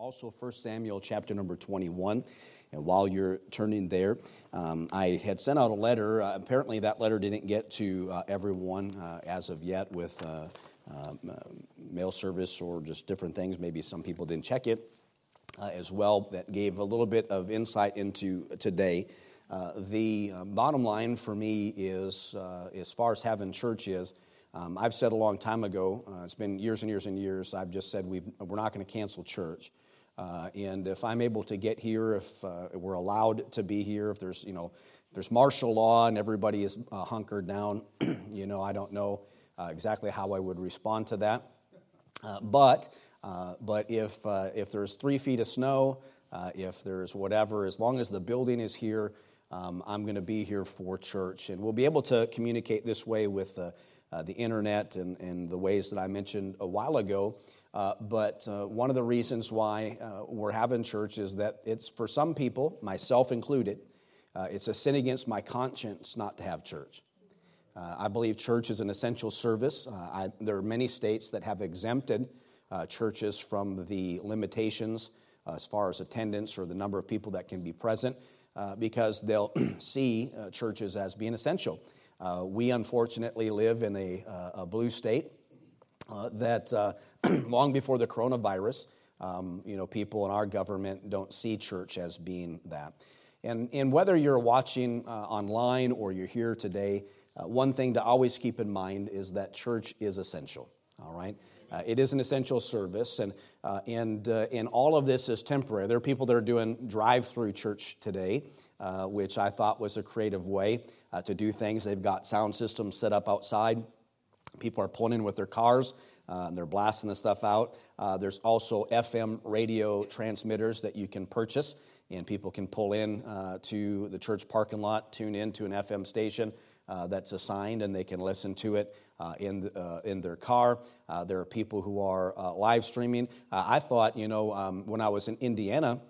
also 1 Samuel chapter number 21. And while you're turning there, um, I had sent out a letter. Uh, apparently, that letter didn't get to uh, everyone uh, as of yet with uh, um, uh, mail service or just different things. Maybe some people didn't check it uh, as well. That gave a little bit of insight into today. the bottom line for me is, as far as having church is, um, I've said a long time ago, uh, it's been years and years and years, I've just said we are not going to cancel church. Uh, and if I'm able to get here, if uh, we're allowed to be here, if there's, you know, there's martial law and everybody is uh, hunkered down, you know, I don't know uh, exactly how I would respond to that. Uh, but but if, if there's three feet of snow, if there's whatever, as long as the building is here, um, I'm going to be here for church. And we'll be able to communicate this way with the the internet and, and the ways that I mentioned a while ago. Uh, but uh, one of the reasons why uh, we're having church is that it's for some people, myself included, uh, it's a sin against my conscience not to have church. Uh, I believe church is an essential service. I, there are many states that have exempted churches from the limitations as far as attendance or the number of people that can be present because they'll see churches as being essential. Uh, we unfortunately live in a, uh, a blue state uh, that uh, long before the coronavirus, um, you know, people in our government don't see church as being that. And, and whether you're watching uh, online or you're here today, uh, one thing to always keep in mind is that church is essential, all right? Uh, it is an essential service, and, uh, and, uh, and all of this is temporary. There are people that are doing drive through church today, which I thought was a creative way uh, to do things. They've got sound systems set up outside. People are pulling in with their cars. Uh, and they're blasting the stuff out. Uh, there's also FM radio transmitters that you can purchase, and people can pull in uh, to the church parking lot, tune in to an FM station uh, that's assigned, and they can listen to it uh, in, the, in their car. there are people who are live streaming. I thought, you know, um, when I was in Indiana,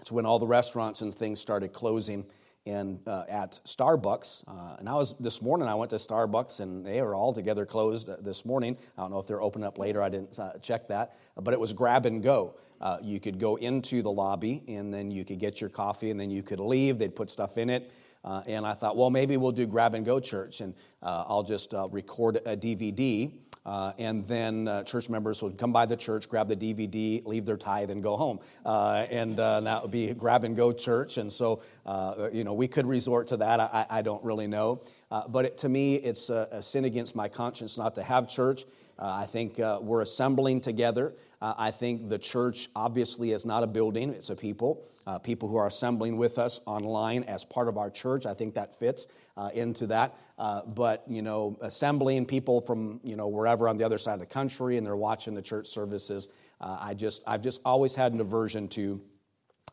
it's when all the restaurants and things started closing and uh, at Starbucks. Uh, and I was this morning. I went to Starbucks, and they were all together closed uh, this morning. I don't know if they're open up later. I didn't uh, check that, but it was grab and go. Uh, you could go into the lobby, and then you could get your coffee, and then you could leave. They'd put stuff in it. Uh, and I thought, well, maybe we'll do grab and go church, and I'll just record a DVD uh, and then uh, church members would come by the church, grab the DVD, leave their tithe, and go home. Uh, and uh, that would be grab and go church. And so, uh, you know, we could resort to that. I, I don't really know. Uh, but it, to me, it's a, a, sin against my conscience not to have church. I think we're assembling together. I think the church obviously is not a building, it's a people. people who are assembling with us online as part of our church. I think that fits uh, into that. Uh, but, you know, assembling people from, you know, wherever on the other side of the country and they're watching the church services, uh, I just, I've just always had an aversion to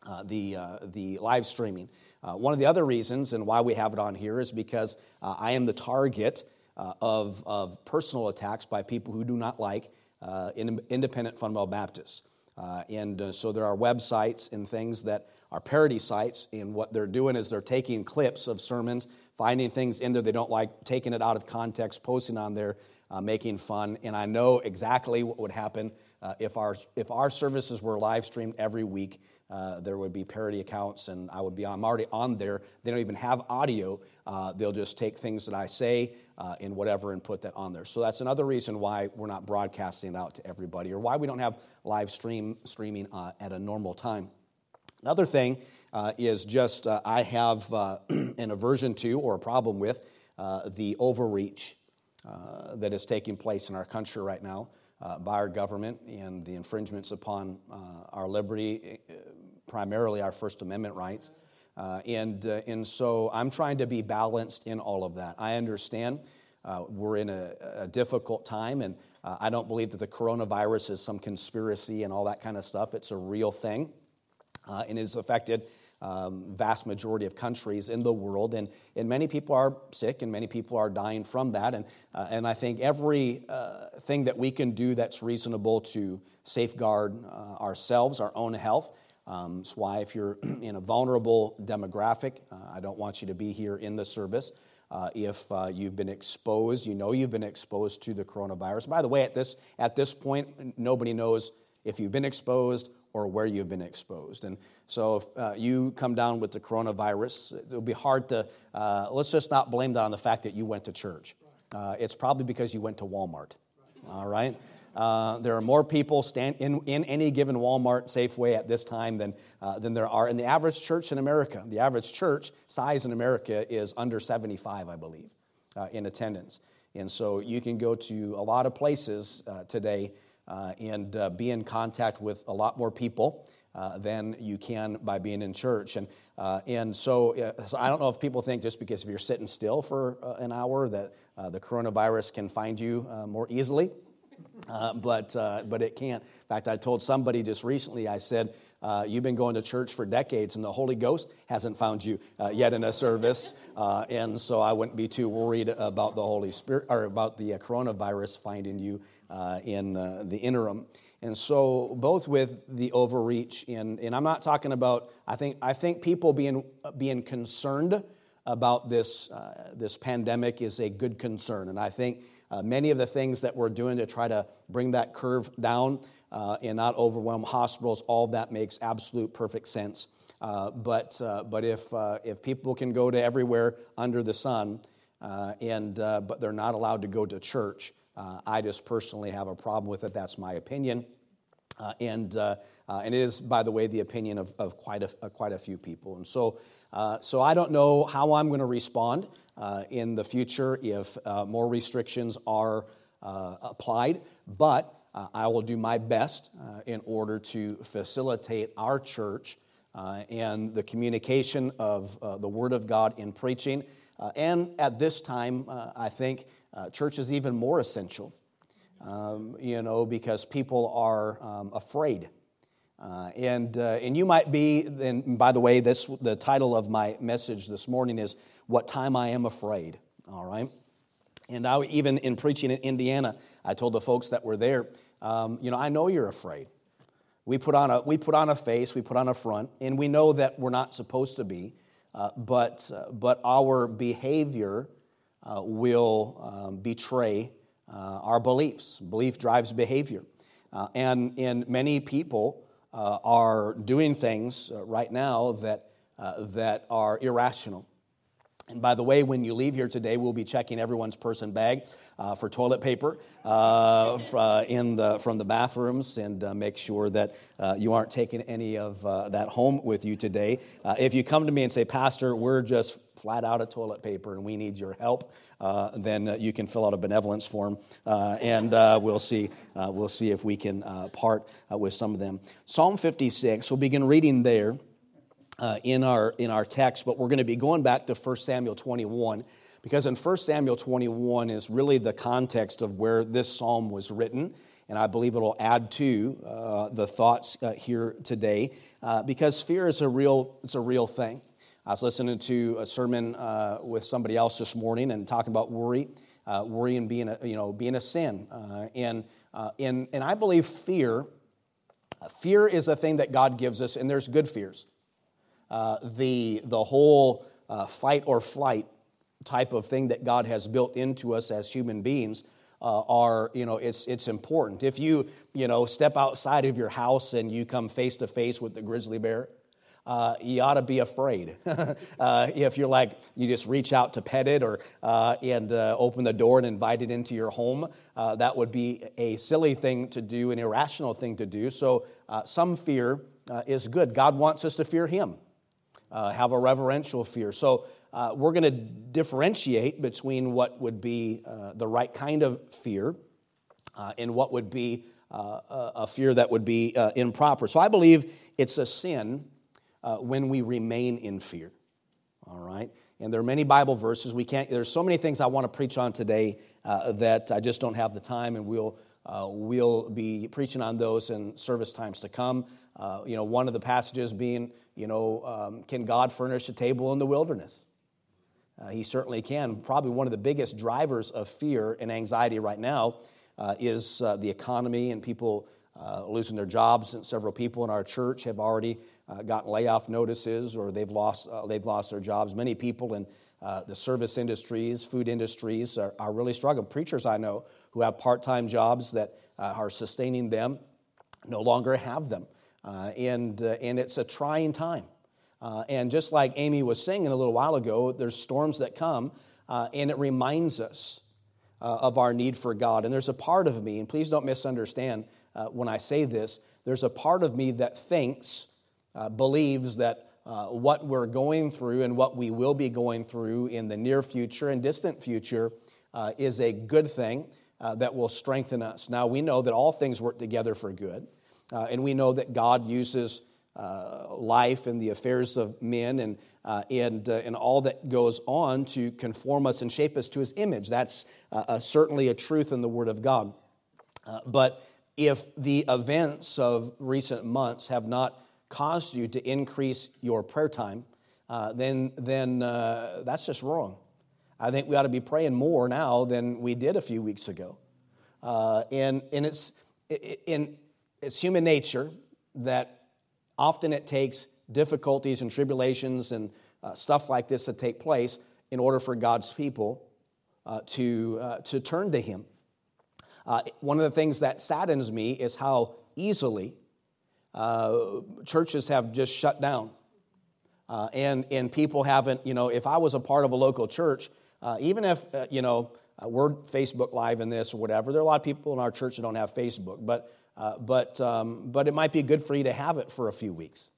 uh, the, uh, the live streaming. Uh, one of the other reasons and why we have it on here is because I am the target of, of personal attacks by people who do not like independent fundamental Baptists. Uh, and uh, so there are websites and things that are parody sites, and what they're doing is they're taking clips of sermons finding things in there they don't like, taking it out of context, posting on there, uh, making fun. And I know exactly what would happen uh, if, our, if our services were live streamed every week. Uh, there would be parody accounts, and I would be. I'm already on there. They don't even have audio. Uh, they'll just take things that I say uh, in whatever and put that on there. So that's another reason why we're not broadcasting it out to everybody, or why we don't have live stream streaming uh, at a normal time. Another thing uh, is just uh, I have an aversion to or a problem with the overreach that is taking place in our country right now uh, by our government and the infringements upon uh, our liberty, eh, primarily our First Amendment rights. Uh, and, uh, and so I'm trying to be balanced in all of that. I understand we're in a, a, difficult time, and I don't believe that the coronavirus is some conspiracy and all that kind of stuff. It's a real thing. Uh, and it has affected um, vast majority of countries in the world. And, and many people are sick and many people are dying from that. And, uh, and I think every uh, thing that we can do that's reasonable to safeguard uh, ourselves, our own health. Um, that's why if you're in a vulnerable demographic, uh, I don't want you to be here in the service. Uh, if uh, you've been exposed, you know you've been exposed to the coronavirus. By the way, at this, at this point, nobody knows if you've been exposed or where you've been exposed. And so if uh, you come down with the coronavirus, it'll be hard to, uh, let's just not blame that on the fact that you went to church. Uh, it's probably because you went to Walmart, all right? Uh, there are more people stand in, in any given Walmart, Safeway at this time than, uh, than there are in the average church in America. The average church size in America is under 75, I believe, uh, in attendance. And so you can go to a lot of places today and uh, be in contact with a lot more people. Uh, than you can by being in church. And, uh, and so, uh, so, I don't know if people think just because if you're sitting still for an hour that the coronavirus can find you more easily. Uh, but, uh, but it can't. In fact, I told somebody just recently, I said, uh, You've been going to church for decades, and the Holy Ghost hasn't found you uh, yet in a service. Uh, and so I wouldn't be too worried about the Holy Spirit or about the coronavirus finding you in the interim. And so, both with the overreach, and, and I'm not talking about, I think, I think people being, being concerned about this, this pandemic is a good concern. And I think uh, many of the things that we're doing to try to bring that curve down uh, and not overwhelm hospitals, all that makes absolute perfect sense. Uh, but, uh, but if, uh, if people can go to everywhere under the sun, uh, and, but they're not allowed to go to church, I just personally have a problem with it. That's my opinion. And, and it is, by the way, the opinion of, of quite, a, quite a few people. And so, so I don't know how I'm going to respond in the future if uh, more restrictions are uh, applied, but uh, I will do my best uh, in order to facilitate our church and the communication of the Word of God in preaching. and at this time, I think church is even more essential, um, you know, because people are um, afraid. Uh, and, uh, and you might be, and by the way, this, the title of my message this morning is what time I am afraid, all right? And I, even in preaching in Indiana, I told the folks that were there, um, you know, I know you're afraid. We put, on a, we put on a face, we put on a front, and we know that we're not supposed to be, uh, but, uh, but our behavior uh, will um, betray uh, our beliefs. Belief drives behavior. And, and many people uh, are doing things right now that, that are irrational. And by the way, when you leave here today, we'll be checking everyone's person bag uh, for toilet paper uh, uh in the, from the bathrooms and uh, make sure that uh, you aren't taking any of uh, that home with you today. if you come to me and say, Pastor, we're just flat out of toilet paper and we need your help, then you can fill out a benevolence form and we'll, see, we'll see if we can part with some of them. Psalm 56, we'll begin reading there uh, in, our, in our text, but we're going to be going back to 1 Samuel 21 because in 1 Samuel 21 is really the context of where this psalm was written. And I believe it'll add to uh, the thoughts uh, here today uh, because fear is a real, it's a real thing. I was listening to a sermon uh, with somebody else this morning and talking about worry, uh, worry and being a, you know, being a sin. and, and, and I believe fear, fear is a thing that God gives us, and there's good fears. Uh, the, the whole uh, fight or flight type of thing that God has built into us as human beings uh, are, you know, it's, it's important. If you, you know, step outside of your house and you come face to face with the grizzly bear, uh, you ought to be afraid. uh, if you're like, you just reach out to pet it or, uh, and uh, open the door and invite it into your home, uh, that would be a silly thing to do, an irrational thing to do. So, some fear is good. God wants us to fear Him uh, have a reverential fear. So uh, we're going to differentiate between what would be uh, the right kind of fear uh, and what would be uh, a fear that would be uh, improper. So I believe it's a sin when we remain in fear. All right? And there are many Bible verses. We can't, there's so many things I want to preach on today that I just don't have the time, and we'll, we'll be preaching on those in service times to come. you know, one of the passages being you know, um, can God furnish a table in the wilderness? Uh, he certainly can. Probably one of the biggest drivers of fear and anxiety right now uh, is uh, the economy and people uh, losing their jobs. And several people in our church have already uh, gotten layoff notices or they've lost, uh, they've lost their jobs. Many people in uh, the service industries, food industries are, are, really struggling. Preachers I know who have part time jobs that uh, are sustaining them no longer have them. Uh, and, and it's a trying time. and just like Amy was saying a little while ago, there's storms that come, and it reminds us of our need for God. And there's a part of me, and please don't misunderstand when I say this, there's a part of me that thinks, believes that uh, what we're going through and what we will be going through in the near future and distant future uh, is a good thing uh, that will strengthen us. Now, we know that all things work together for good, uh, and we know that God uses uh, life and the affairs of men and, and, and all that goes on to conform us and shape us to his image. That's certainly a truth in the Word of God. but if the events of recent months have not caused you to increase your prayer time, uh, then, then uh, that's just wrong. I think we ought to be praying more now than we did a few weeks ago. Uh, and and it's, in, it's human nature that often it takes difficulties and tribulations and uh, stuff like this to take place in order for God's people uh, to, uh, to turn to Him. One of the things that saddens me is how easily uh, churches have just shut down. Uh, and, and people haven't, you know, if I was a part of a local church, uh, even if, uh, you know, uh, we're Facebook Live in this or whatever, there are a lot of people in our church that don't have Facebook, but, uh, but, um, but it might be good for you to have it for a few weeks.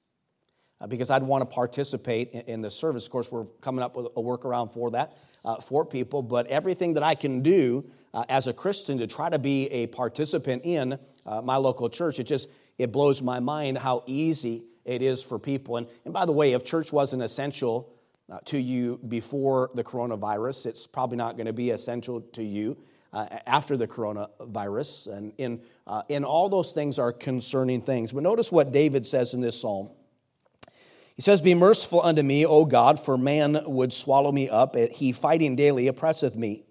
because I'd want to participate in, in, the service. Of course, we're coming up with a workaround for that for people, but everything that I can do as a Christian to try to be a participant in my local church, it just, it blows my mind how easy it is for people. And, and by the way, if church wasn't essential uh, to you before the coronavirus, it's probably not going to be essential to you uh, after the coronavirus. And in, uh, in all those things are concerning things. But notice what David says in this psalm. He says, Be merciful unto me, O God, for man would swallow me up. He fighting daily oppresseth me.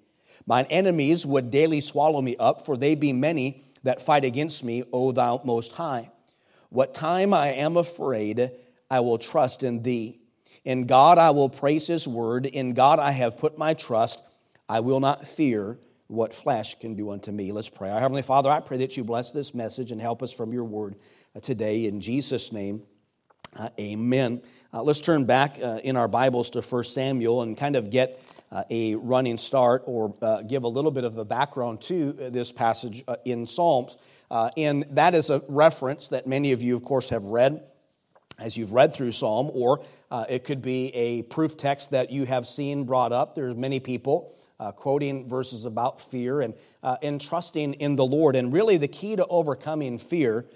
Mine enemies would daily swallow me up, for they be many that fight against me, O thou most high. What time I am afraid, I will trust in thee. In God I will praise his word. In God I have put my trust. I will not fear what flesh can do unto me. Let's pray. Our Heavenly Father, I pray that you bless this message and help us from your word today. In Jesus' name, uh, amen. Uh, let's turn back uh, in our Bibles to 1 Samuel and kind of get uh, a running start or uh, give a little bit of a background to this passage uh, in Psalms. Uh, and that is a reference that many of you, of course, have read as you've read through Psalm, or uh, it could be a proof text that you have seen brought up. There's many people. Uh, quoting verses about fear and, and trusting in the Lord. And really, the key to overcoming fear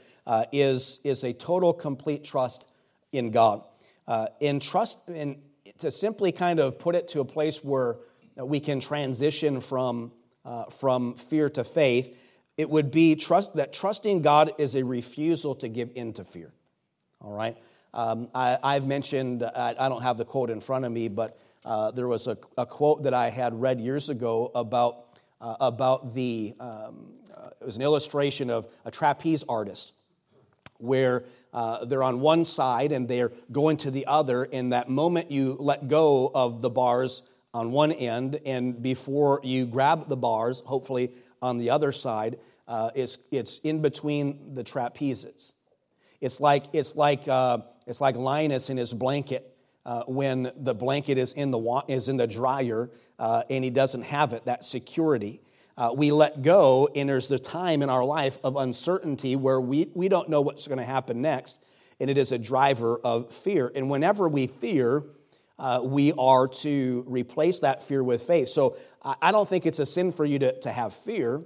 is, is a total, complete trust in God. in trust in to simply kind of put it to a place where we can transition from, uh, from fear to faith, it would be trust, that trusting God is a refusal to give in to fear. All right? Um, I, have mentioned, I, I, don't have the quote in front of me, but uh, there was a, a, quote that I had read years ago about, uh, about the, um, uh, it was an illustration of a trapeze artist where uh, they're on one side and they're going to the other. In that moment, you let go of the bars on one end, and before you grab the bars, hopefully on the other side, uh, it's, it's in between the trapezes. It's like, it's like, uh, it's like Linus in his blanket uh, when the blanket is in the, wa- is in the dryer uh, and he doesn't have it, that security uh, we let go, and there's the time in our life of uncertainty where we, we don't know what's going to happen next, and it is a driver of fear. And whenever we fear, uh, we are to replace that fear with faith. So I, don't think it's a sin for you to, to have fear.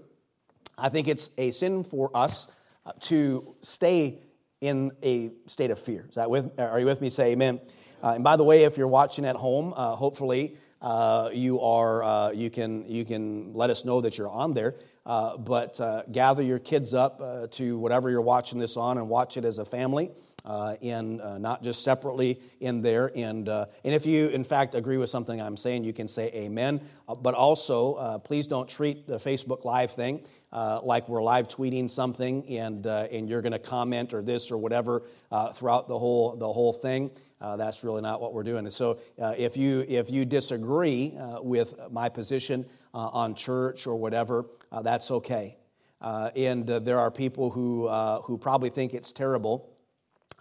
I think it's a sin for us uh, to stay in a state of fear. Is that with? Are you with me? Say amen. Uh, and by the way, if you're watching at home, uh, hopefully uh, you are uh, you can you can let us know that you're on there. Uh, but uh, gather your kids up uh, to whatever you're watching this on and watch it as a family. And not just separately in there. And, and if you, in fact, agree with something I'm saying, you can say amen. but also, please don't treat the Facebook Live thing uh, like we're live tweeting something and, uh, and you're going to comment or this or whatever uh, throughout the whole, the whole thing. Uh, that's really not what we're doing. And so uh, if, you, if you disagree uh, with my position on church or whatever, that's okay. and there are people who, who probably think it's terrible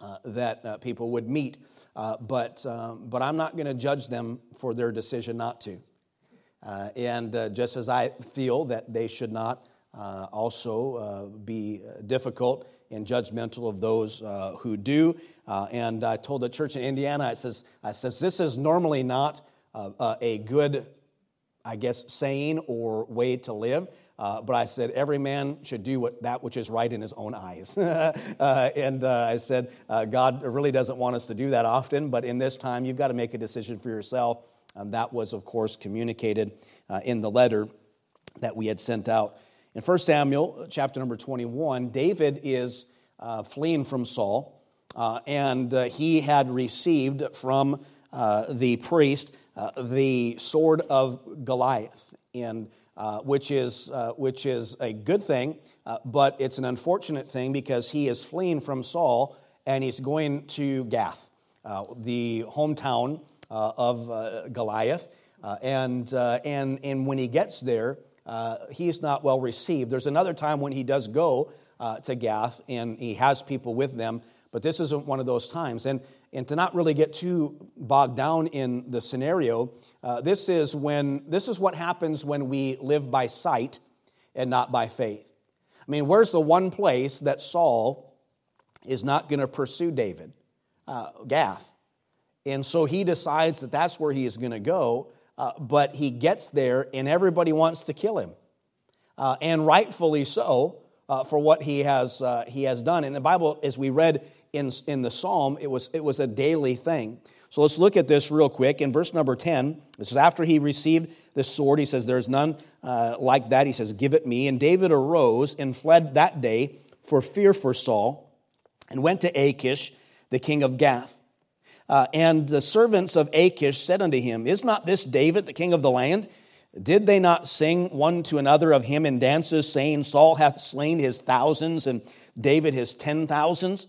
uh, that uh, people would meet. Uh, but, um, but I'm not going to judge them for their decision not to. Uh, and uh, just as I feel that they should not also be difficult and judgmental of those who do. and I told the church in Indiana, I says, I says this is normally not a good, I guess, saying or way to live. Uh, but I said, every man should do what, that which is right in his own eyes. uh, and uh, I said, uh, God really doesn't want us to do that often, but in this time, you've got to make a decision for yourself. And that was, of course, communicated uh, in the letter that we had sent out. In 1 Samuel, chapter number 21, David is fleeing from Saul, and he had received from the priest the sword of Goliath. And uh, which, is, uh, which is a good thing, uh, but it's an unfortunate thing because he is fleeing from Saul and he's going to Gath, uh, the hometown uh, of Goliath. and, and, and when he gets there, he's not well received. There's another time when he does go to Gath and he has people with them, but this isn't one of those times. And, and to not really get too bogged down in the scenario, uh, this, is when, this is what happens when we live by sight and not by faith. I mean, where's the one place that Saul is not going to pursue David? Uh, Gath. And so he decides that that's where he is going to go, uh, but he gets there and everybody wants to kill him. Uh, and rightfully so, uh, for what he has, uh, he has done. In the Bible, as we read in, in the psalm, it was, it was a daily thing. So let's look at this real quick. In verse number 10, this is after he received the sword. He says, There's none uh, like that. He says, Give it me. And David arose and fled that day for fear for Saul and went to Achish, the king of Gath. Uh, and the servants of Achish said unto him, Is not this David, the king of the land? Did they not sing one to another of him in dances, saying, Saul hath slain his thousands and David his ten thousands?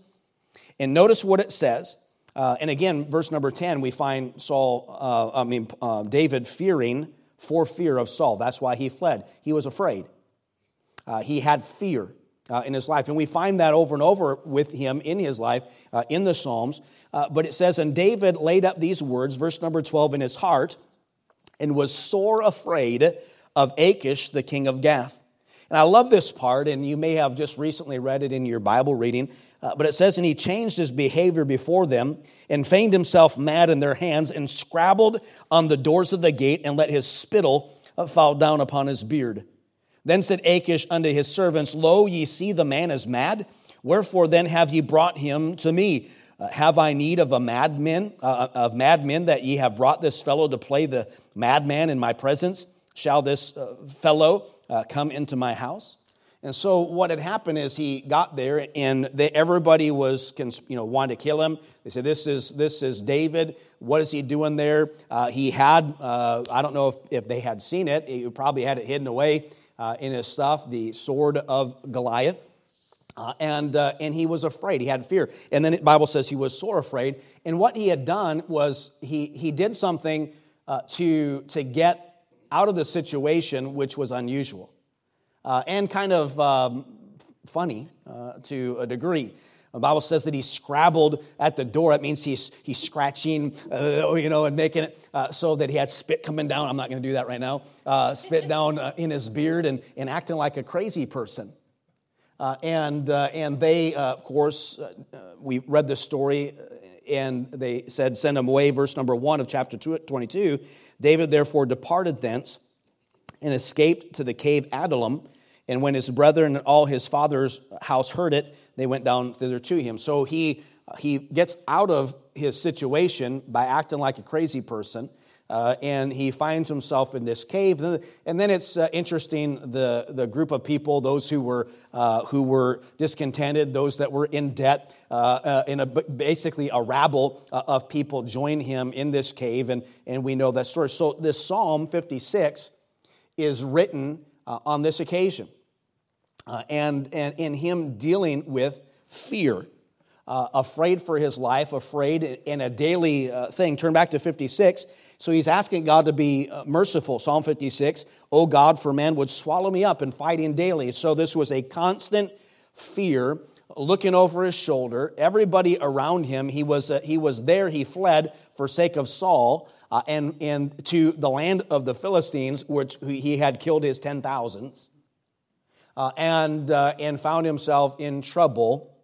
And notice what it says. Uh, and again, verse number 10, we find Saul, uh, I mean, uh, David fearing for fear of Saul. That's why he fled. He was afraid. Uh, he had fear uh, in his life. And we find that over and over with him in his life uh, in the Psalms. but it says, And David laid up these words, verse number 12, in his heart, and was sore afraid of Achish, the king of Gath. And I love this part, and you may have just recently read it in your Bible reading. Uh, but it says, And he changed his behavior before them and feigned himself mad in their hands and scrabbled on the doors of the gate and let his spittle uh, fall down upon his beard. Then said Achish unto his servants, Lo, ye see the man is mad. Wherefore then have ye brought him to me? Uh, have I need of a madman, uh, of madmen, that ye have brought this fellow to play the madman in my presence? Shall this uh, fellow uh, come into my house? And so what had happened is he got there, and they, everybody was, you know, wanted to kill him. They said, "This is this is David. What is he doing there?" Uh, he had, uh, I don't know if, if they had seen it. He probably had it hidden away uh, in his stuff, the sword of Goliath. Uh, and, uh, and he was afraid. He had fear. And then the Bible says he was sore afraid. And what he had done was he, he did something uh, to, to get out of the situation, which was unusual uh, and kind of um, funny uh, to a degree. The Bible says that he scrabbled at the door. That means he's, he's scratching, uh, you know, and making it uh, so that he had spit coming down. I'm not going to do that right now. Uh, spit down uh, in his beard and, and acting like a crazy person. Uh, and, uh, and they, of course, we read this story and they said, Send him away. Verse number one of chapter 22. David therefore departed thence and escaped to the cave Adullam and when his brethren and all his father's house heard it, they went down thither to him. So he, he gets out of his situation by acting like a crazy person. Uh, and he finds himself in this cave. And then it's uh, interesting the, the group of people, those who were, uh, who were discontented, those that were in debt, uh, uh, in a, basically a rabble uh, of people join him in this cave. And, and we know that story. So this Psalm 56 is written on this occasion and, and in him dealing with fear. Afraid for his life, afraid in a daily thing. Turn back to 56. So he's asking God to be uh, merciful. Psalm 56, Oh God, for man would swallow me up in fighting daily. So this was a constant fear looking over his shoulder. Everybody around him, he was, uh, he was there, he fled for sake of Saul uh, and, and to the land of the Philistines, which he had killed his ten thousands, uh, and, uh, and found himself in trouble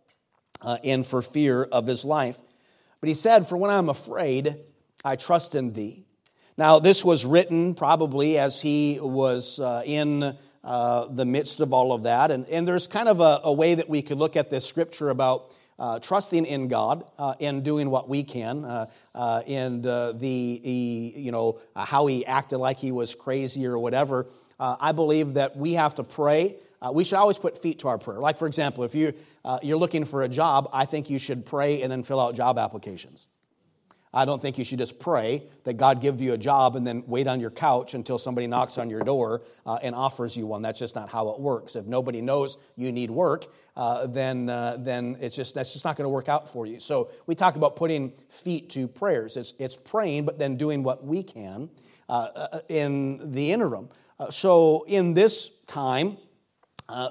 uh, and for fear of his life. But he said, For when I'm afraid, I trust in thee. Now, this was written probably as he was uh, in uh, the midst of all of that. And, and there's kind of a, a way that we could look at this scripture about uh, trusting in God uh, and doing what we can. Uh, uh and the, he, you know, how he acted like he was crazy or whatever. I believe that we have to pray. we should always put feet to our prayer. Like, for example, if you, you're looking for a job, I think you should pray and then fill out job applications. I don't think you should just pray that God give you a job and then wait on your couch until somebody knocks on your door uh, and offers you one. That's just not how it works. If nobody knows you need work, uh, then, uh, then it's just, that's just not going to work out for you. So we talk about putting feet to prayers. It's, it's praying, but then doing what we can uh, uh, in the interim. Uh, so in this time,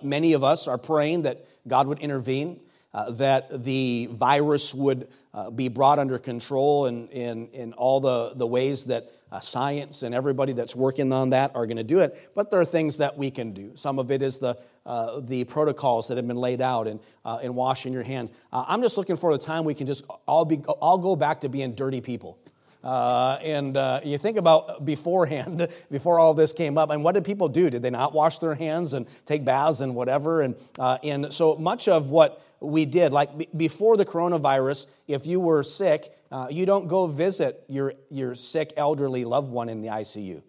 many of us are praying that God would intervene uh, that the virus would uh, be brought under control in, in, in all the, the ways that uh, science and everybody that's working on that are going to do it. But there are things that we can do. Some of it is the, uh, the protocols that have been laid out and, uh, and washing your hands. Uh, I'm just looking for the time we can just all, be, all go back to being dirty people. Uh, and uh, you think about beforehand, before all this came up, and what did people do? Did they not wash their hands and take baths and whatever? And, uh, and so much of what we did, like b- before the coronavirus, if you were sick, uh, you don't go visit your, your sick elderly loved one in the ICU.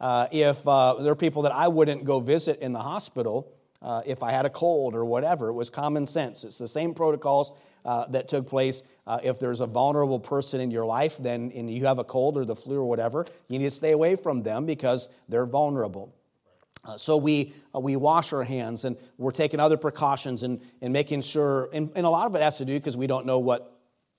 Uh, if uh, there are people that I wouldn't go visit in the hospital, uh, if I had a cold or whatever. It was common sense. It's the same protocols uh, that took place. Uh, if there's a vulnerable person in your life, then and you have a cold or the flu or whatever, you need to stay away from them because they're vulnerable. Uh, so we, uh, we wash our hands and we're taking other precautions and, and making sure, and, and a lot of it has to do because we don't know what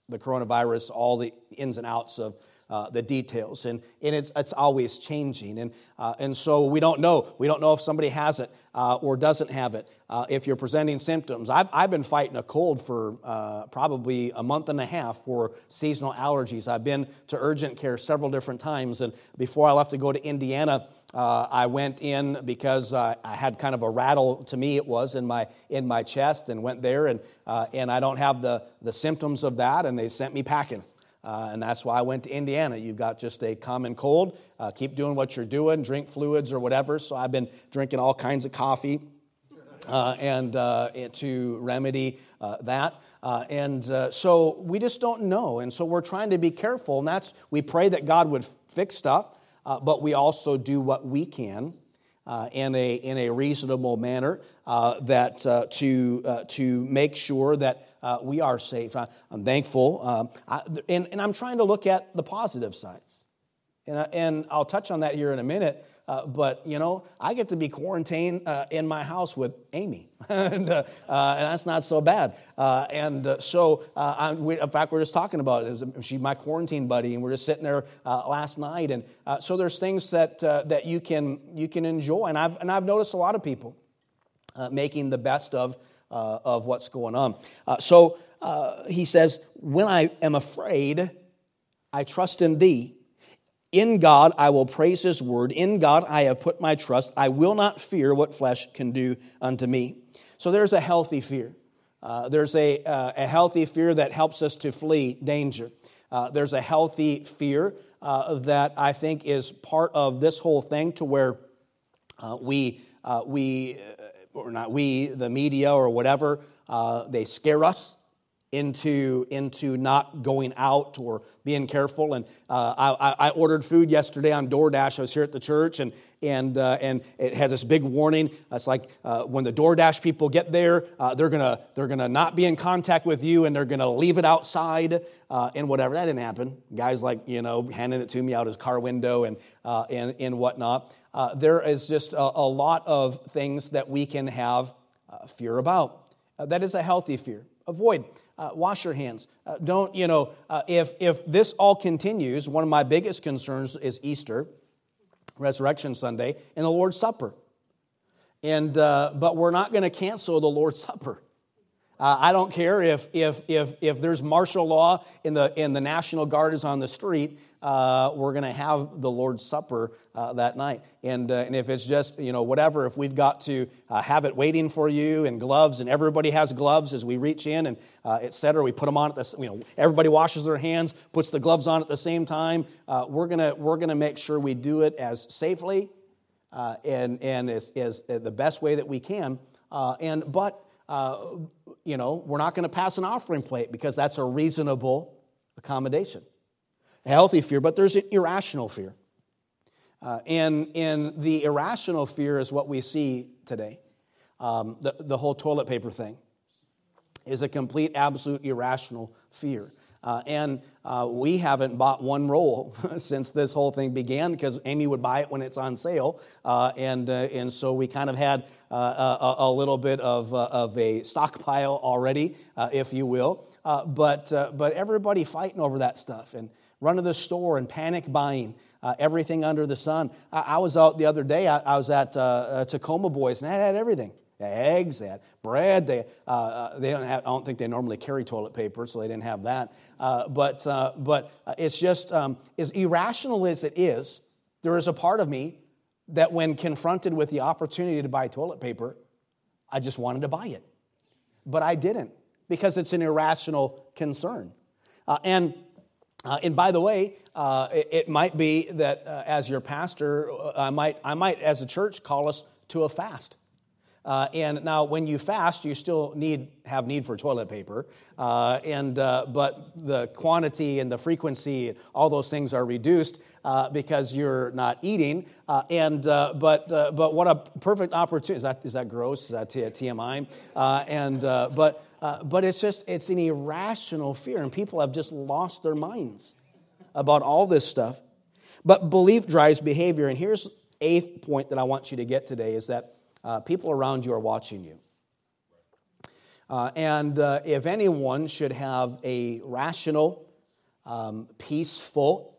the coronavirus, all the ins and outs of uh, the details, and, and it's, it's always changing. And, uh, and so we don't know. We don't know if somebody has it uh, or doesn't have it. Uh, if you're presenting symptoms, I've, I've been fighting a cold for probably a month and a half for seasonal allergies. I've been to urgent care several different times, and before I left to go to Indiana, uh, I went in because uh, I had kind of a rattle to me it was in my in my chest and went there and uh, and I don't have the the symptoms of that and they sent me packing uh, and that's why I went to Indiana. You've got just a common cold. Uh, keep doing what you're doing, drink fluids or whatever. So I've been drinking all kinds of coffee. Uh, and uh, to remedy uh, that. Uh, and so we just don't know. And so we're trying to be careful. And that's, we pray that God would fix stuff, but we also do what we can uh, in, a, in a reasonable manner uh, that, uh, to, uh, to make sure that uh, we are safe. I, am thankful. Um, I, and, and I'm trying to look at the positive sides. And, I, and I'll touch on that here in a minute. Uh, but you know, I get to be quarantined uh, in my house with Amy, and, uh, uh, and, that's not so bad. Uh, and so, we, in fact, we're just talking about it. She's my quarantine buddy, and we're just sitting there last night. And so, there's things that that you can you can enjoy. And I've and I've noticed a lot of people making the best of of what's going on. so he says, "When I am afraid, I trust in Thee." In God I will praise his word. In God I have put my trust. I will not fear what flesh can do unto me. So there's a healthy fear. Uh, there's a, uh, a healthy fear that helps us to flee danger. Uh, there's a healthy fear uh, that I think is part of this whole thing to where uh, we, uh, we or not we, the media or whatever, they scare us into, into not going out or being careful. And uh, I, I, ordered food yesterday on DoorDash. I was here at the church, and, and, uh, and it has this big warning. It's like uh, when the DoorDash people get there, uh, they're going to they're gonna not be in contact with you and they're going to leave it outside uh, and whatever. That didn't happen. Guys like, you know, handing it to me out his car window and, uh, and, and whatnot. there is just a, a, lot of things that we can have fear about. that is a healthy fear. Avoid uh, wash your hands. Uh, don't, you know, uh, if, if this all continues, one of my biggest concerns is Easter, Resurrection Sunday, and the Lord's Supper. And, uh, but we're not going to cancel the Lord's Supper. Uh, I don't care if, if, if, if there's martial law and the, and the National Guard is on the street. Uh, we're going to have the Lord's Supper uh, that night. And, uh, and if it's just, you know, whatever, if we've got to uh, have it waiting for you and gloves, and everybody has gloves as we reach in and uh, et cetera, we put them on at the, you know, everybody washes their hands, puts the gloves on at the same time. Uh, we're going we're gonna make sure we do it as safely and, and as, as the best way that we can. and, but, you know, we're not going to pass an offering plate because that's a reasonable accommodation. Healthy fear, but there's an irrational fear. Uh, and, and the irrational fear is what we see today. Um, the, the whole toilet paper thing is a complete, absolute irrational fear. Uh, and uh, we haven't bought one roll since this whole thing began because Amy would buy it when it's on sale. Uh, and, uh, and so we kind of had uh, a, a, little bit of, uh, of a stockpile already, if you will. but, but everybody fighting over that stuff and running to the store and panic buying everything under the sun. I, I, was out the other day, I, I was at Tacoma Boys, and I had everything. Eggs, they had bread. They, uh, uh, they don't have, I don't think they normally carry toilet paper, so they didn't have that. Uh, but uh, but uh, it's just, um, as irrational as it is, there is a part of me that when confronted with the opportunity to buy toilet paper, I just wanted to buy it. But I didn't because it's an irrational concern. Uh, and uh, and by the way, uh, it, it, might be that uh, as your pastor, I might, I might, as a church, call us to a fast. Uh, and now, when you fast, you still need have need for toilet paper, uh, and uh, but the quantity and the frequency, all those things are reduced uh, because you're not eating. Uh, and uh, but but what a perfect opportunity is that is that gross? Is that TMI? and but but it's just it's an irrational fear, and people have just lost their minds about all this stuff. But belief drives behavior, and here's eighth point that I want you to get today is that uh, people around you are watching you. Uh, and uh, if anyone should have a rational, um, peaceful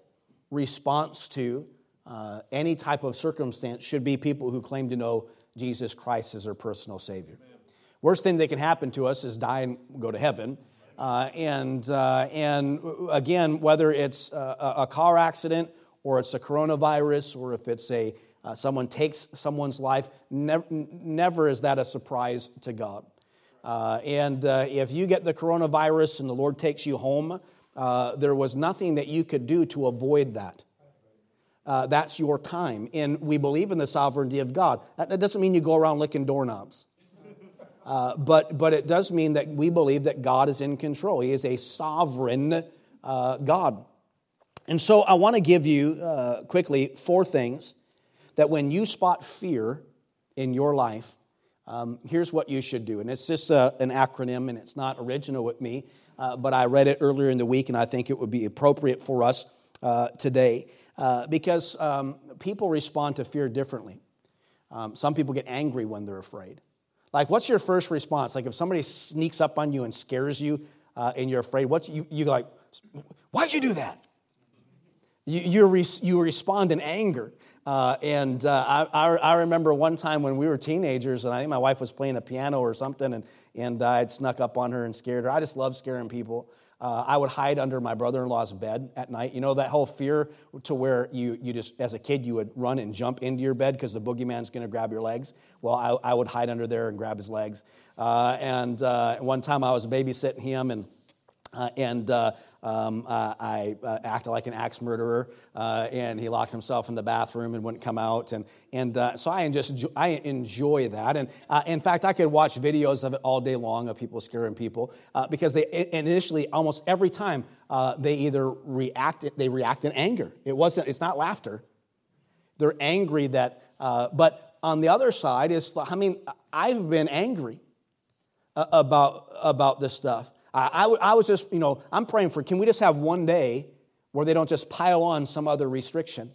response to uh, any type of circumstance, should be people who claim to know Jesus Christ as their personal Savior. Amen. Worst thing that can happen to us is die and go to heaven. Uh, and, uh, and again, whether it's a, a car accident or it's a coronavirus or if it's a uh, someone takes someone's life, never, never is that a surprise to God. Uh, and uh, if you get the coronavirus and the Lord takes you home, uh, there was nothing that you could do to avoid that. That's your time. And we believe in the sovereignty of God. That, that doesn't mean you go around licking doorknobs. Uh, but, but it does mean that we believe that God is in control. He is a sovereign God. And so I want to give you quickly four things that when you spot fear in your life, um, here's what you should do. And it's just uh, an acronym, and it's not original with me, uh, but I read it earlier in the week, and I think it would be appropriate for us uh, today uh, because um, people respond to fear differently. Um, some people get angry when they're afraid. Like, what's your first response? Like, if somebody sneaks up on you and scares you uh, and you're afraid, what you, you like, why'd you do that? You, you, you respond in anger. Uh, and uh, I, I, remember one time when we were teenagers, and I think my wife was playing a piano or something, and, and uh, I'd snuck up on her and scared her. I just love scaring people. Uh, I would hide under my brother in law's bed at night. You know, that whole fear to where you, you just, as a kid, you would run and jump into your bed because the boogeyman's going to grab your legs. Well, I, I, would hide under there and grab his legs. Uh, and uh, one time I was babysitting him, and uh, and uh, um, uh, I uh, acted like an axe murderer, uh, and he locked himself in the bathroom and wouldn't come out. And, and uh, so I, just, I enjoy that. And in fact, I could watch videos of it all day long of people scaring people because they initially, almost every time, they either react, they react in anger. It wasn't, it's not laughter. They're angry that, but on the other side is, I mean, I've been angry about, about this stuff. I, I, was just, you know, I'm praying for, can we just have one day where they don't just pile on some other restriction?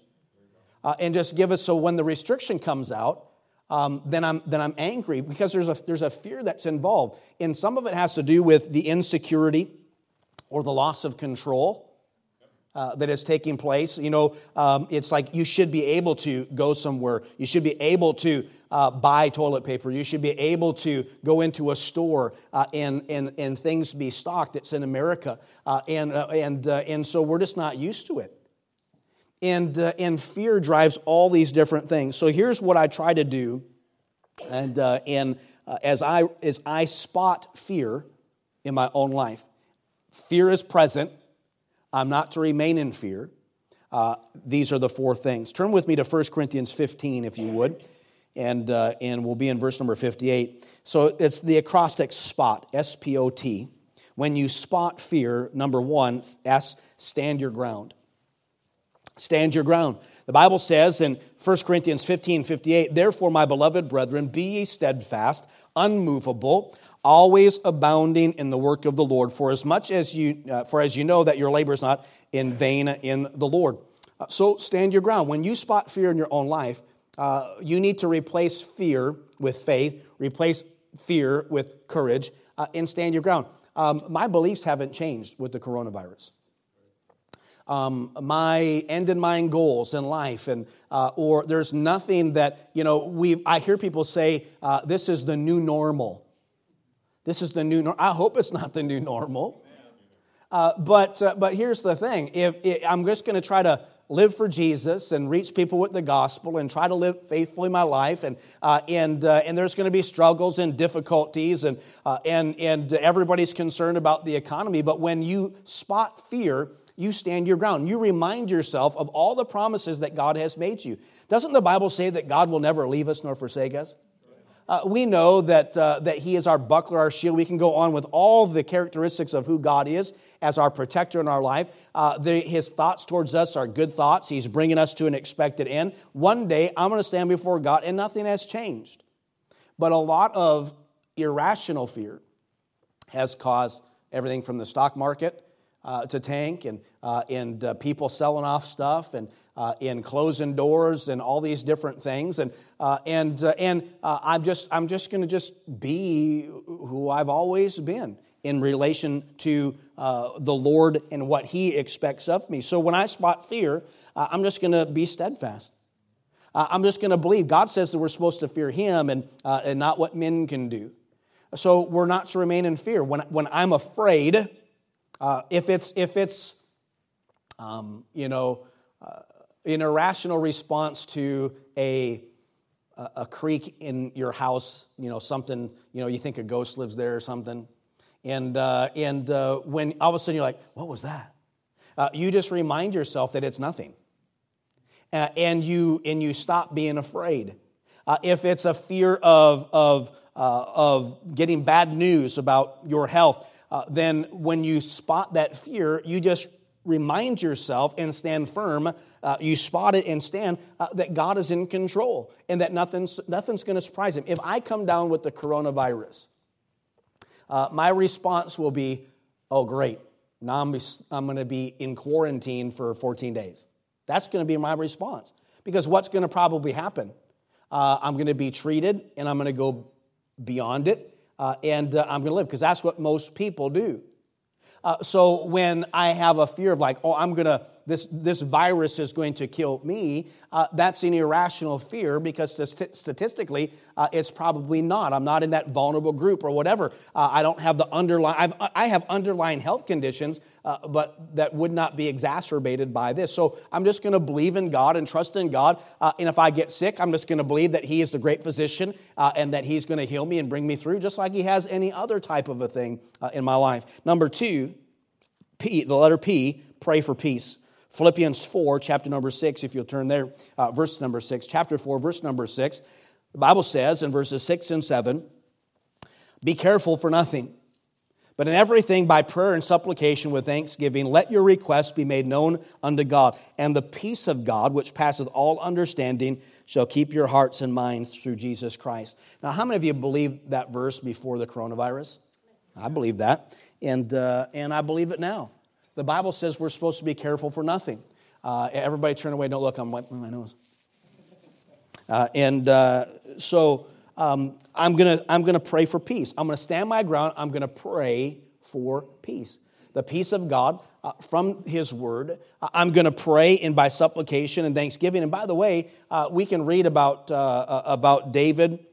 Uh, and just give us so when the restriction comes out, um, then, I'm, then I'm angry because there's a, there's a fear that's involved. And some of it has to do with the insecurity or the loss of control. Uh, that is taking place. You know, um, it's like you should be able to go somewhere. You should be able to uh, buy toilet paper. You should be able to go into a store uh, and, and, and things be stocked. It's in America. Uh, and, uh, and, and so we're just not used to it. And, and fear drives all these different things. So here's what I try to do. And, and as, I, as I spot fear in my own life, fear is present I'm not to remain in fear. Uh, these are the four things. Turn with me to 1 Corinthians 15, if you would, and, uh, and we'll be in verse number 58. So it's the acrostic SPOT, S P O T. When you spot fear, number one, S, stand your ground. Stand your ground. The Bible says in 1 Corinthians 15 58, Therefore, my beloved brethren, be ye steadfast, unmovable, always abounding in the work of the Lord, for as much as you, uh, for as you know that your labor is not in vain in the Lord. Uh, so stand your ground. When you spot fear in your own life, uh, you need to replace fear with faith, replace fear with courage, uh, and stand your ground. Um, my beliefs haven't changed with the coronavirus. Um, my end in mind goals in life, and uh, or there's nothing that you know. We I hear people say uh, this is the new normal. This is the new normal. I hope it's not the new normal. Uh, but, uh, but here's the thing if, if I'm just going to try to live for Jesus and reach people with the gospel and try to live faithfully my life. And, uh, and, uh, and there's going to be struggles and difficulties, and, uh, and, and everybody's concerned about the economy. But when you spot fear, you stand your ground. You remind yourself of all the promises that God has made you. Doesn't the Bible say that God will never leave us nor forsake us? Uh, we know that, uh, that He is our buckler, our shield. We can go on with all the characteristics of who God is as our protector in our life. Uh, the, his thoughts towards us are good thoughts. He's bringing us to an expected end. One day, I'm going to stand before God, and nothing has changed. But a lot of irrational fear has caused everything from the stock market uh, to tank and, uh, and uh, people selling off stuff and uh, in closing doors and all these different things. And, uh, and, uh, and I'm just, I'm just going to just be who I've always been in relation to the Lord and what He expects of me. So when I spot fear, I'm just going to be steadfast. I'm just going to believe. God says that we're supposed to fear Him and, and not what men can do. So we're not to remain in fear. When, when I'm afraid, uh, if it's, if it's um, you know, uh, an irrational response to a, a creak in your house, you know, something, you know, you think a ghost lives there or something. And, uh, and uh, when all of a sudden you're like, what was that? Uh, you just remind yourself that it's nothing. Uh, and, you, and you stop being afraid. Uh, if it's a fear of, of, uh, of getting bad news about your health, then when you spot that fear, you just remind yourself and stand firm, uh, you spot it and stand, uh, that God is in control and that nothing's, nothing's going to surprise him. If I come down with the coronavirus, uh, my response will be, oh, great. Now I'm, I'm going to be in quarantine for 14 days. That's going to be my response. Because what's going to probably happen? Uh, I'm going to be treated and I'm going to go beyond it uh, and uh, I'm going to live because that's what most people do. Uh, so when I have a fear of like, oh, I'm gonna this this virus is going to kill me, uh, that's an irrational fear because statistically uh, it's probably not. I'm not in that vulnerable group or whatever. Uh, I don't have the underlying. I've, I have underlying health conditions, uh, but that would not be exacerbated by this. So I'm just going to believe in God and trust in God. Uh, and if I get sick, I'm just going to believe that He is the great physician and that He's going to heal me and bring me through, just like He has any other type of a thing in my life. Number two P, the letter P, pray for peace. Philippians 4, chapter number 6, if you'll turn there, uh, verse number 6, chapter 4, verse number 6. The Bible says in verses 6 and 7 Be careful for nothing, but in everything by prayer and supplication with thanksgiving, let your requests be made known unto God. And the peace of God, which passeth all understanding, shall keep your hearts and minds through Jesus Christ. Now, how many of you believed that verse before the coronavirus? I believe that and, uh, and I believe it now. The Bible says we're supposed to be careful for nothing. Uh, everybody turn away, don't look, I'm wiping my nose. Uh, and uh, so um, I'm going to I'm gonna pray for peace. I'm going to stand my ground, I'm going to pray for peace. the peace of God uh, from His Word. Uh, I'm going to pray in by supplication and thanksgiving. And by the way, uh, we can read about, uh, about David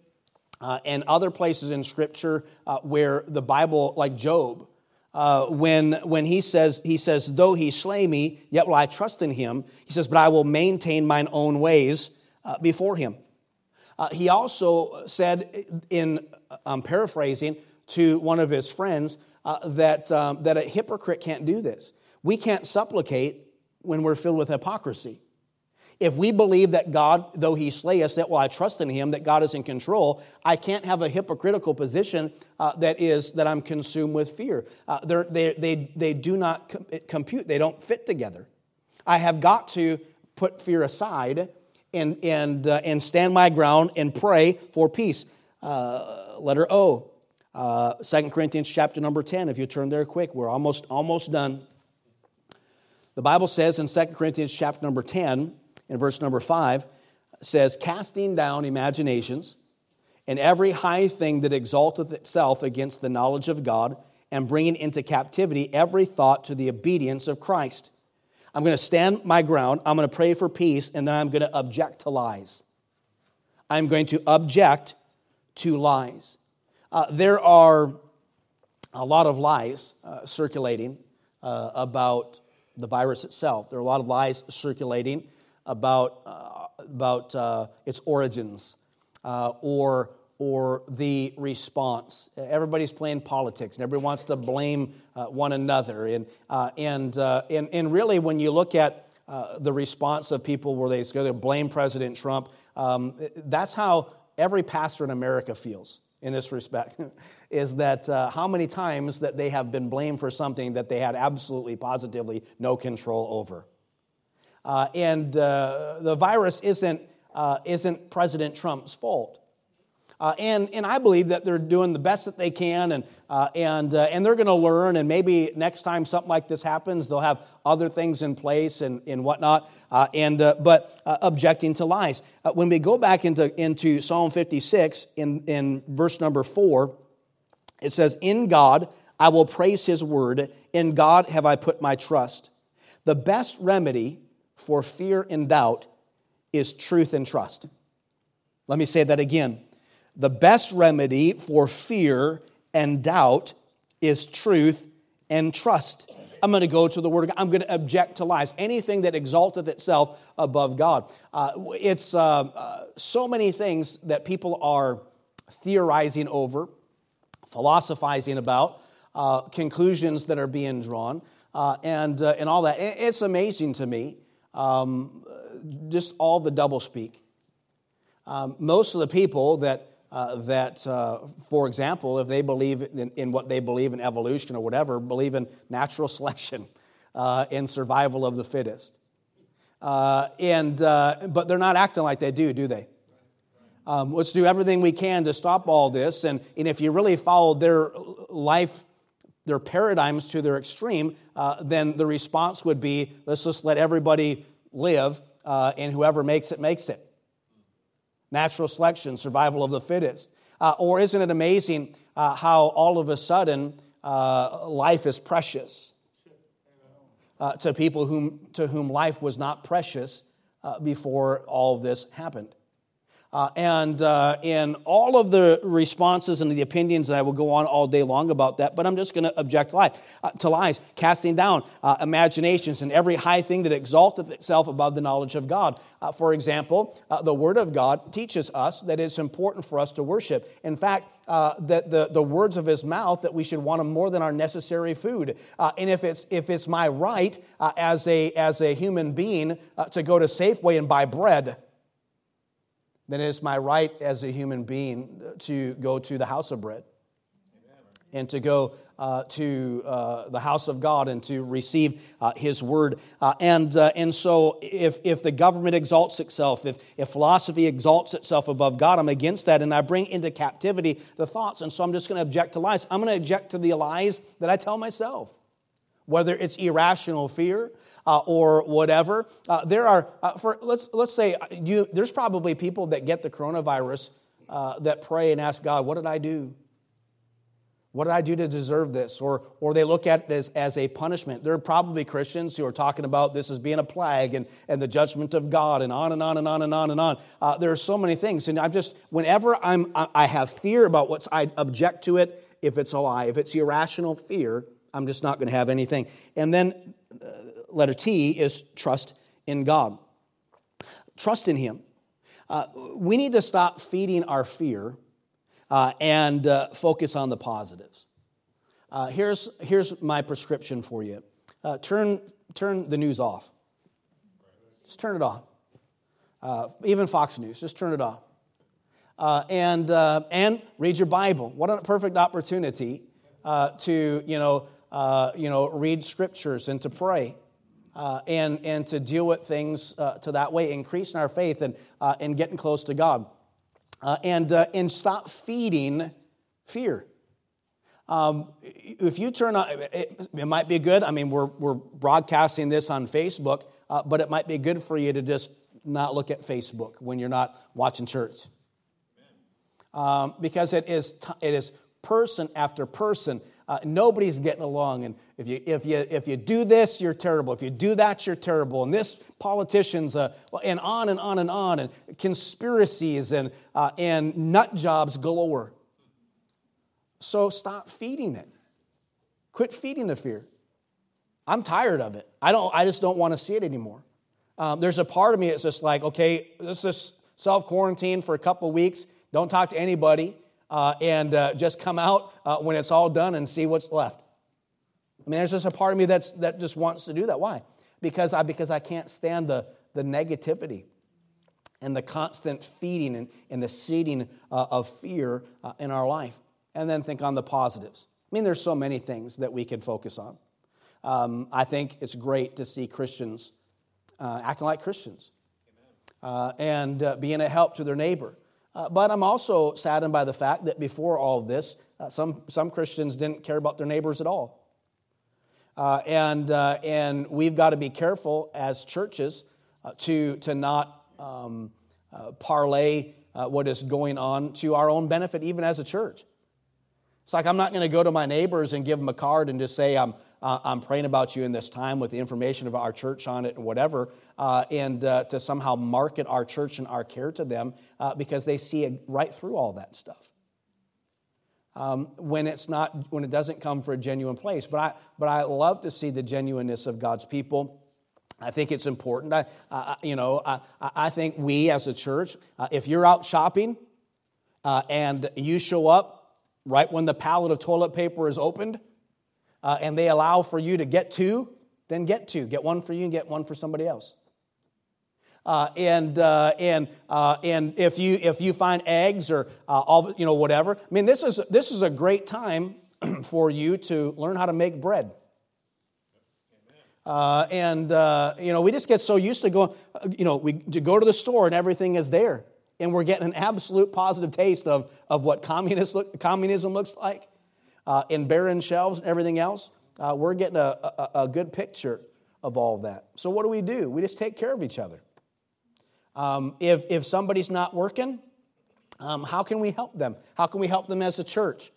and other places in Scripture where the Bible, like Job, when, when he says, he says, though he slay me, yet will I trust in him. He says, but I will maintain mine own ways before him. Uh, he also said, in I'm paraphrasing, to one of his friends, uh, that, um, that a hypocrite can't do this. We can't supplicate when we're filled with hypocrisy. If we believe that God, though He slay us, that well, I trust in Him, that God is in control, I can't have a hypocritical position uh, that is that I'm consumed with fear. Uh, they, they, they do not com- compute, they don't fit together. I have got to put fear aside and, and, uh, and stand my ground and pray for peace. Uh, letter O, uh, 2 Corinthians chapter number 10. If you turn there quick, we're almost, almost done. The Bible says in 2 Corinthians chapter number 10, in verse number 5, says, Casting down imaginations and every high thing that exalteth itself against the knowledge of God, and bringing into captivity every thought to the obedience of Christ. I'm going to stand my ground, I'm going to pray for peace, and then I'm going to object to lies. I'm going to object to lies. Uh, there are a lot of lies uh, circulating uh, about the virus itself. There are a lot of lies circulating about, uh, about uh, its origins uh, or or the response. Everybody's playing politics, and everybody wants to blame uh, one another. And, uh, and, and, and really, when you look at the response of people where they go to blame President Trump, um, that's how every pastor in America feels in this respect. is that uh, how many times that they have been blamed for something that they had absolutely positively no control over uh, and the virus isn't, isn't president trump's fault uh, and, and I believe that they're doing the best that they can, and, uh, and, uh, and they're going to learn. And maybe next time something like this happens, they'll have other things in place and, and whatnot. Uh, and, uh, but uh, objecting to lies. when we go back into, into Psalm 56, in, in verse number 4, it says, In God I will praise his word, in God have I put my trust. The best remedy for fear and doubt is truth and trust. Let me say that again. The best remedy for fear and doubt is truth and trust. I'm going to go to the Word of God. I'm going to object to lies. Anything that exalteth itself above God. Uh, it's uh, uh, so many things that people are theorizing over, philosophizing about, uh, conclusions that are being drawn, uh, and, uh, and all that. It's amazing to me, um, just all the doublespeak. Um, most of the people that uh, that, uh, for example, if they believe in, in, what they believe in evolution or whatever, believe in natural selection uh, and survival of the fittest. Uh, and, uh, but they're not acting like they do, do they? Um, let's do everything we can to stop all this. And, and if you really follow their life, their paradigms to their extreme, uh, then the response would be let's just let everybody live, and whoever makes it, makes it natural selection, survival of the fittest. Uh, or isn't it amazing uh, how all of a sudden uh, life is precious uh, to people whom, to whom life was not precious uh, before all this happened? Uh, and uh, in all of the responses and the opinions, and I will go on all day long about that, but I'm just going to object to lies, uh, to lies, casting down uh, imaginations and every high thing that exalteth itself above the knowledge of God. Uh, for example, uh, the Word of God teaches us that it's important for us to worship. In fact, that the, the words of His mouth that we should want them more than our necessary food. and if it's if it's my right as a as a human being to go to Safeway and buy bread then it's my right as a human being to go to the house of bread and to go uh, to uh, the house of God and to receive uh, His word. Uh, and, uh, and so, if, if the government exalts itself, if, if philosophy exalts itself above God, I'm against that, and I bring into captivity the thoughts. And so, I'm just going to object to lies. I'm going to object to the lies that I tell myself, whether it's irrational fear, uh, or whatever. Uh, there are, uh, for, let's, let's say, you, there's probably people that get the coronavirus uh, that pray and ask God, What did I do? What did I do to deserve this? Or, or they look at it as, as a punishment. There are probably Christians who are talking about this as being a plague and, and the judgment of God and on and on and on and on and on. Uh, there are so many things. And I'm just, whenever I'm, I have fear about what's, I object to it if it's a lie. If it's irrational fear, I'm just not going to have anything. And then uh, letter T is trust in God. Trust in Him. Uh, we need to stop feeding our fear uh, and uh, focus on the positives. Uh, here's, here's my prescription for you uh, turn, turn the news off. Just turn it off. Uh, even Fox News, just turn it off. And, and read your Bible. What a perfect opportunity to, you know, you know, read scriptures and to pray. Uh, and, and to deal with things uh, to that way, increasing our faith and, uh, and getting close to God uh, and, uh, and stop feeding fear. Um, if you turn on, it, it, might be good. I mean, we're, we're broadcasting this on Facebook, uh, but it might be good for you to just not look at Facebook when you're not watching church. Um, because it is, it is person after person uh, nobody's getting along. And if you, if, you, if you do this, you're terrible. If you do that, you're terrible. And this politicians, uh, and on and on and on, and conspiracies and, uh, and nut jobs galore. So stop feeding it. Quit feeding the fear. I'm tired of it. I, don't, I just don't want to see it anymore. Um, there's a part of me that's just like, okay, let's just self quarantine for a couple weeks. Don't talk to anybody uh, and uh, just come out uh, when it's all done and see what's left. I mean, there's just a part of me that's, that just wants to do that. Why? Because I, because I can't stand the, the negativity and the constant feeding and, and the seeding uh, of fear uh, in our life. And then think on the positives. I mean, there's so many things that we can focus on. Um, I think it's great to see Christians uh, acting like Christians and being a help to their neighbor. Uh, but I'm also saddened by the fact that before all of this, uh, some, some Christians didn't care about their neighbors at all. Uh, and, uh, and we've got to be careful as churches uh, to, to not um, uh, parlay what is going on to our own benefit, even as a church. It's like I'm not going to go to my neighbors and give them a card and just say, I'm, uh, I'm praying about you in this time with the information of our church on it and whatever, uh, and uh, to somehow market our church and our care to them uh, because they see it right through all that stuff. Um, when it's not, when it doesn't come for a genuine place. But I, but I love to see the genuineness of God's people. I think it's important. I, I you know, I, I think we as a church, uh, if you're out shopping uh, and you show up right when the pallet of toilet paper is opened, uh, and they allow for you to get two, then get two. Get one for you and get one for somebody else. Uh, and uh, and uh, and if you if you find eggs or uh, all you know whatever, I mean this is this is a great time for you to learn how to make bread. Uh, and uh, you know we just get so used to going, you know, we to go to the store and everything is there, and we're getting an absolute positive taste of of what communist look, communism looks like uh, in barren shelves and everything else, uh, we're getting a, a, a, good picture of all of that. So, what do we do? We just take care of each other. Um, if, if somebody's not working, um, how can we help them? How can we help them as a church?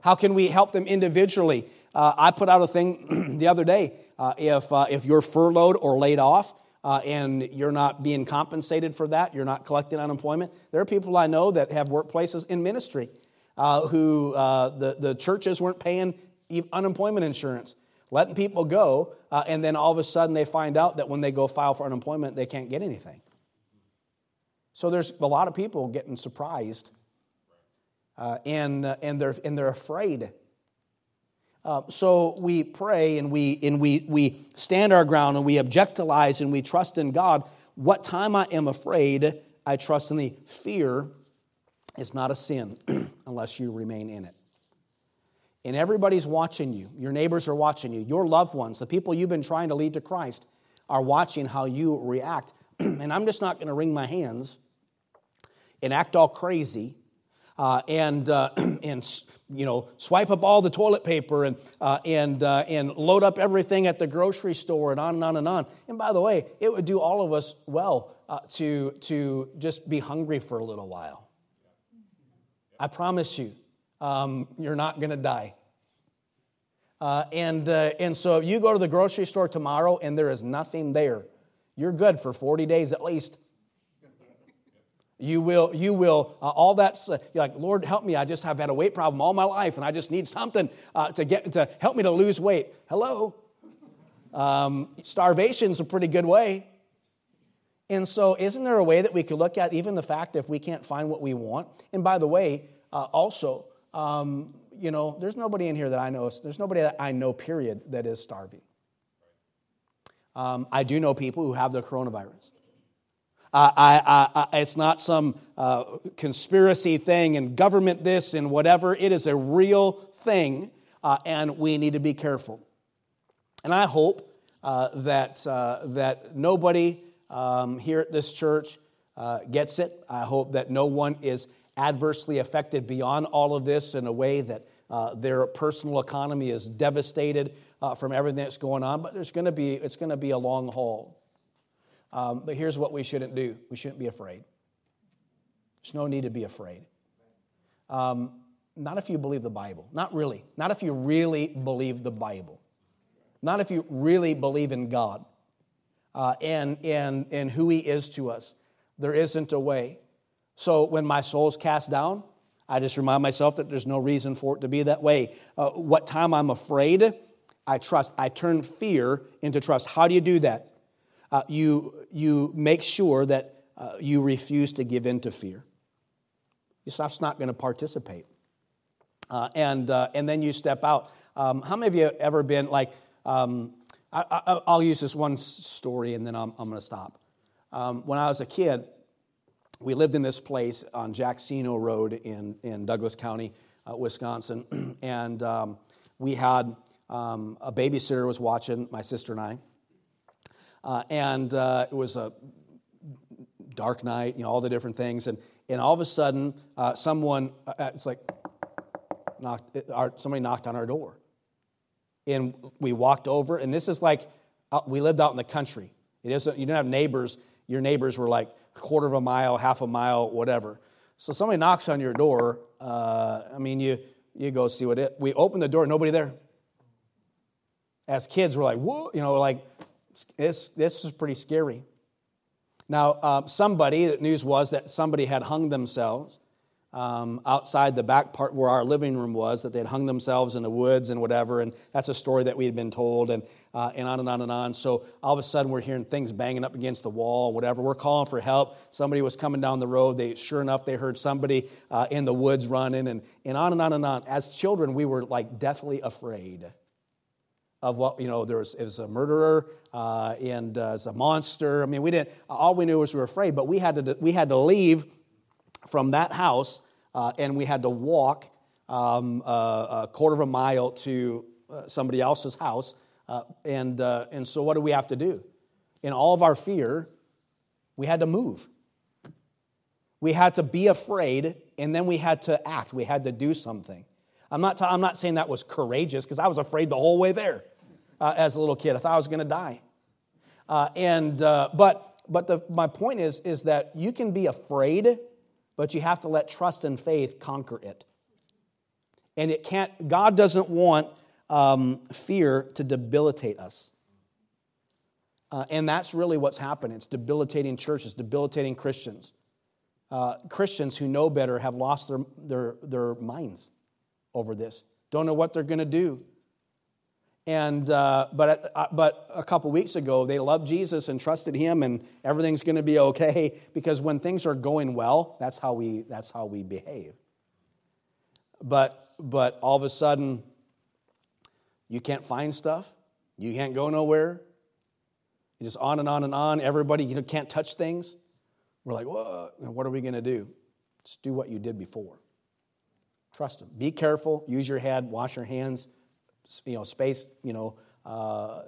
How can we help them individually? Uh, I put out a thing the other day. Uh, if, uh, if you're furloughed or laid off, uh, and you're not being compensated for that, you're not collecting unemployment. There are people I know that have workplaces in ministry uh, who uh, the, the churches weren't paying unemployment insurance, letting people go, uh, and then all of a sudden they find out that when they go file for unemployment, they can't get anything. So there's a lot of people getting surprised, uh, and, uh, and, they're, and they're afraid. Uh, so we pray and, we, and we, we stand our ground and we objectilize and we trust in God. What time I am afraid, I trust in the fear is not a sin unless you remain in it. And everybody's watching you. Your neighbors are watching you. Your loved ones, the people you've been trying to lead to Christ, are watching how you react. and I'm just not going to wring my hands and act all crazy uh, and, uh, and you know, swipe up all the toilet paper and, uh, and, uh, and load up everything at the grocery store and on and on and on. And by the way, it would do all of us well uh, to, to just be hungry for a little while. I promise you. um, you're not going to die. Uh, and, uh, and so you go to the grocery store tomorrow and there is nothing there, you're good for 40 days at least. You will, you will, uh, all that's, uh, you're like, Lord, help me. I just have had a weight problem all my life and I just need something uh, to get, to help me to lose weight. Hello? Um, starvation's a pretty good way. And so, isn't there a way that we could look at even the fact if we can't find what we want? And by the way, uh, also, um, you know, there's nobody in here that I know, there's nobody that I know, period, that is starving. Um, I do know people who have the coronavirus. Uh, I, I, I, it's not some uh, conspiracy thing and government this and whatever. It is a real thing, uh, and we need to be careful. And I hope uh, that, uh, that nobody um, here at this church uh, gets it. I hope that no one is adversely affected beyond all of this in a way that uh, their personal economy is devastated uh, from everything that's going on. But there's going to be it's going to be a long haul. Um, but here's what we shouldn't do: we shouldn't be afraid. There's no need to be afraid. Um, not if you believe the Bible. Not really. Not if you really believe the Bible. Not if you really believe in God uh, and, and, and who He is to us. There isn't a way. So when my soul's cast down, I just remind myself that there's no reason for it to be that way. Uh, what time I'm afraid, I trust. I turn fear into trust. How do you do that? Uh, you, you make sure that uh, you refuse to give in to fear. Your stuff's not going to participate. Uh, and, uh, and then you step out. Um, how many of you ever been like, um, I, will use this one story and then I'm, I'm going to stop. Um, when I was a kid, we lived in this place on Jacksino Road in, in Douglas County, uh, Wisconsin, and um, we had um, a babysitter was watching my sister and I, uh, and uh, it was a dark night, you know, all the different things, and and all of a sudden, uh, someone uh, it's like knocked, our, somebody knocked on our door, and we walked over, and this is like we lived out in the country. It isn't you didn't have neighbors. Your neighbors were like a quarter of a mile, half a mile, whatever. So somebody knocks on your door. Uh, I mean, you you go see what it. We open the door, nobody there. As kids, we're like, whoa, you know, like this this is pretty scary. Now, uh, somebody, the news was that somebody had hung themselves um, outside the back part where our living room was, that they'd hung themselves in the woods and whatever. And that's a story that we had been told, and, uh, and on and on and on. So all of a sudden, we're hearing things banging up against the wall, whatever. We're calling for help. Somebody was coming down the road. They, sure enough, they heard somebody uh, in the woods running, and, and on and on and on. As children, we were like deathly afraid of what you know there was, was a murderer uh, and uh, a monster i mean we didn't all we knew was we were afraid but we had to we had to leave from that house uh, and we had to walk um, uh, a quarter of a mile to uh, somebody else's house. Uh, and, uh, and so, what do we have to do? In all of our fear, we had to move. We had to be afraid, and then we had to act. We had to do something. I'm not, i I'm not saying that was courageous because I was afraid the whole way there uh, as a little kid. I thought I was going to die. and, but but the, my point is, is that you can be afraid but you have to let trust and faith conquer it. And it can't, God doesn't want um, fear to debilitate us. Uh, and that's really what's happening. It's debilitating churches, debilitating Christians. Uh, Christians who know better have lost their, their, their minds over this, don't know what they're going to do. And, uh, but, uh, but a couple weeks ago, they loved Jesus and trusted him, and everything's going to be okay because when things are going well, that's how we, that's how we behave. But, but all of a sudden, you can't find stuff, you can't go nowhere, you just on and on and on. Everybody you know, can't touch things. We're like, Whoa, what are we going to do? Just do what you did before. Trust him. Be careful, use your head, wash your hands you know, space, you know, uh,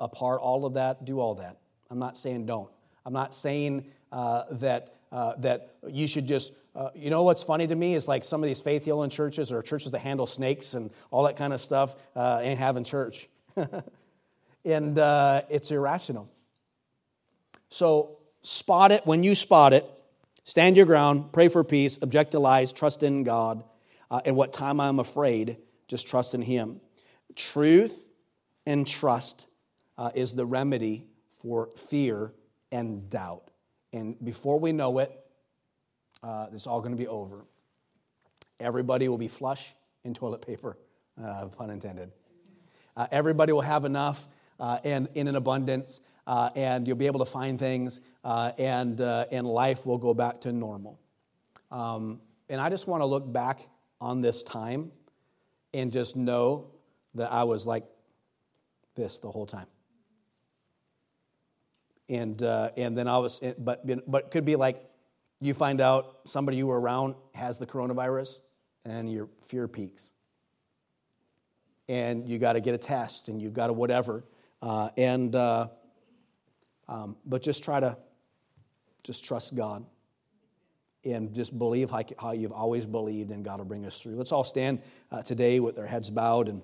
apart, all of that, do all that. I'm not saying don't. I'm not saying uh, that, uh, that you should just, uh, you know what's funny to me is like some of these faith healing churches or churches that handle snakes and all that kind of stuff uh, ain't having church. and uh, it's irrational. So spot it when you spot it, stand your ground, pray for peace, object to lies, trust in God. uh, and what time I'm afraid, just trust in Him. Truth and trust uh, is the remedy for fear and doubt. And before we know it, uh, it's all going to be over. Everybody will be flush in toilet paper, uh, pun intended. Uh, everybody will have enough uh, and in an abundance, uh, and you'll be able to find things, uh, and, and life will go back to normal. Um, and I just want to look back on this time and just know that I was like this the whole time. And, uh, and then I was, but, but it could be like you find out somebody you were around has the coronavirus and your fear peaks. And you got to get a test and you've got to whatever. Uh, and, uh, um, but just try to just trust God and just believe how, you've always believed and God will bring us through. Let's all stand uh, today with our heads bowed and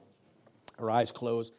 our eyes closed.